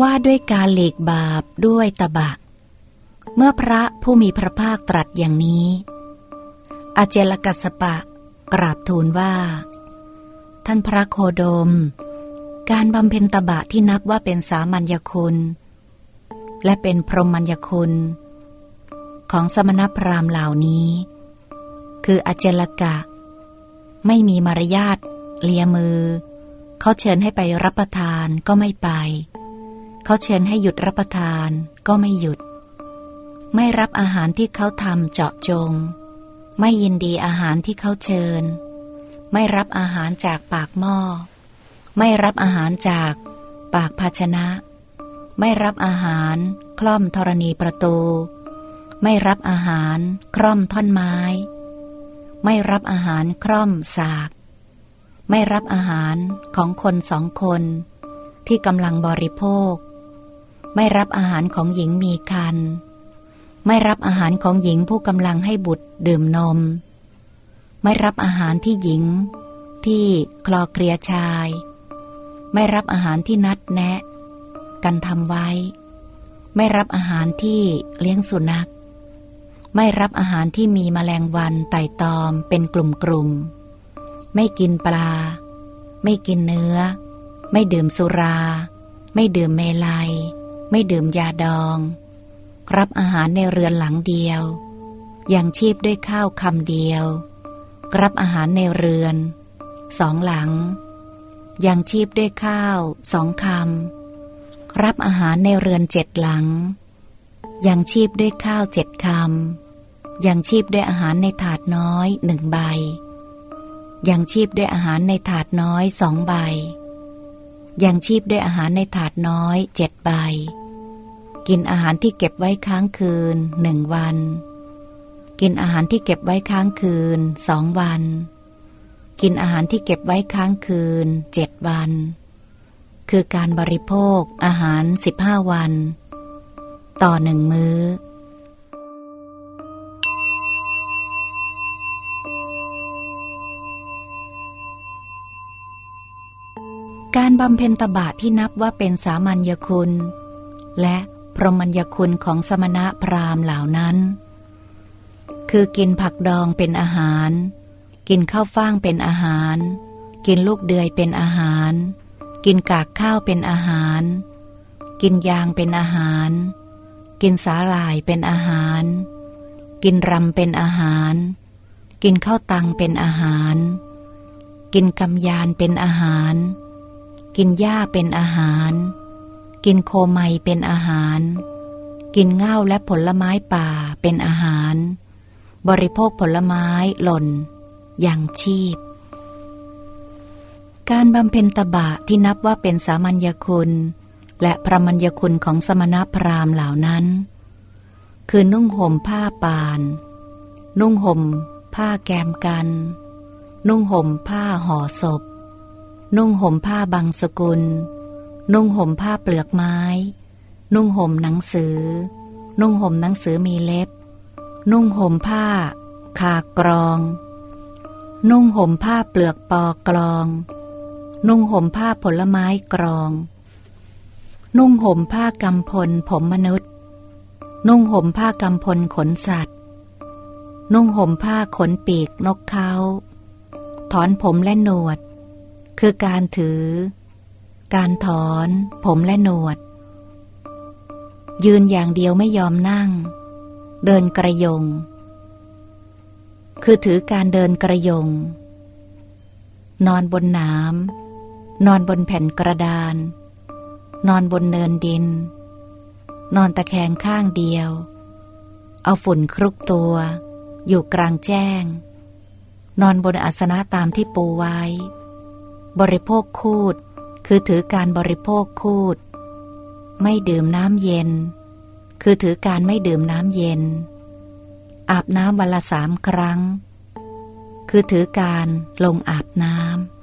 ว่าด้วยการหลีกบาปด้วยตบะ เมื่อพระผู้มีพระภาคตรัสอย่างนี้ อาเจลกัสปะกราบทูลว่า ท่านพระโคโดม การบำเพ็ญตบะที่นับว่าเป็นสามัญญคุณ และเป็นพรหมัญญคุณ ของสมณพราหมณ์เหล่านี้ คืออเจลกะ ไม่มีมารยาทเลียมือ เขาเชิญให้ไปรับประทานก็ไม่ไป เขาเชิญให้หยุดรับประทานก็ไม่หยุด ไม่รับอาหารที่เขาทำเจาะจง ไม่ยินดีอาหารที่เขาเชิญ ไม่รับอาหารจากปากหม้อ ไม่รับอาหารจากปากภาชนะ ไม่รับอาหาร คล่อมธรณีประตู ไม่รับอาหาร คล่อมท่อนไม้ ไม่รับอาหารคล่อมสาก ไม่รับอาหารของคนสองคน ที่กำลังบริโภค ไม่รับอาหารของหญิงมีคัน ไม่รับอาหารของหญิงผู้กำลังให้บุตรดื่มนม ไม่รับอาหารที่หญิง ที่คลอเคลียชาย ไม่รับอาหารที่นัดแนะ กันทำไว้ ไม่รับอาหารที่เลี้ยงสุนัข ไม่รับอาหารที่มีแมลงวันไต่ตอมเป็นกลุ่มๆไม่กินปลา ไม่กินเนื้อ ไม่ดื่มสุรา ไม่ดื่มเมลัย ไม่ดื่มยาดอง รับอาหารในเรือนหลังเดียวยังชีพด้วยข้าวคำเดียว รับอาหารในเรือน สองหลังยังชีพด้วยข้าวสองคำรับอาหารในเรือนเจ็ดหลังยังชีพด้วยข้าวเจ็ดคำยังชีพด้วยอาหารในถาดน้อยหนึ่งใบยังชีพด้วยอาหารในถาดน้อยสองใบ ยังชีพด้วยอาหารในถาดน้อยเจ็ดใบ กินอาหารที่เก็บไว้ค้างคืนหนึ่งวัน กินอาหารที่เก็บไว้ค้างคืนสองวัน กินอาหารที่เก็บไว้ค้างคืนเจ็ดวัน คือการบริโภคอาหารสิบห้าวัน ต่อหนึ่งมื้อ การบำเพ็ญตบะที่นับว่าเป็นสามัญญคุณ และพรหมัญญคุณของสมณะพราหมณ์เหล่านั้น คือกินผักดองเป็นอาหาร กินข้าวฟ่างเป็นอาหาร กินลูกเดือยเป็นอาหาร กินกากข้าวเป็นอาหาร กินยางเป็นอาหาร กินสาหร่ายเป็นอาหาร กินรำเป็นอาหาร กินข้าวตังเป็นอาหาร กินกำยานเป็นอาหาร กินหญ้าเป็นอาหาร กินโคไมเป็นอาหาร กินเง่าและผลไม้ป่าเป็นอาหาร บริโภคผลไม้หล่นอย่างชีพ การบำเพ็ญตบะที่นับว่าเป็นสามัญญคุณ และพระมัญญคุณของสมณพราหมณ์เหล่านั้น คือนุ่งห่มผ้าปาน นุ่งห่มผ้าแกมกัน นุ่งห่มผ้าห่อศพ นุ่งห่มผ้าบางสกุล นุ่งห่มผ้าเปลือกไม้ นุ่งห่มหนังสือ นุ่งห่มหนังสือมีเล็บ นุ่งห่มผ้าคากรอง นุ่งห่มผ้าเปลือกปอกรอง นุ่งห่มผ้าผลไม้กรอง นุ่งห่มผ้ากำพลผมมนุษย์ นุ่งห่มผ้ากำพลขนสัตว์ นุ่งห่มผ้าขนปีกนกเขา ถอนผมและหนวด คือการถือ การถอน ผมและหนวด ยืนอย่างเดียวไม่ยอมนั่ง เดินกระยง คือถือการเดินกระยง นอนบนน้ำนอนบนแผ่นกระดาน นอนบนเนินดิน นอนตะแคงข้างเดียว เอาฝุ่นครุกตัว อยู่กลางแจ้ง นอนบนอาสนะตามที่ปูไว้ บริโภคคูด คือถือการบริโภคคูด ไม่ดื่มน้ำเย็น คือถือการไม่ดื่มน้ำเย็น อาบน้ำวันละสามครั้ง คือถือการลงอาบน้ำ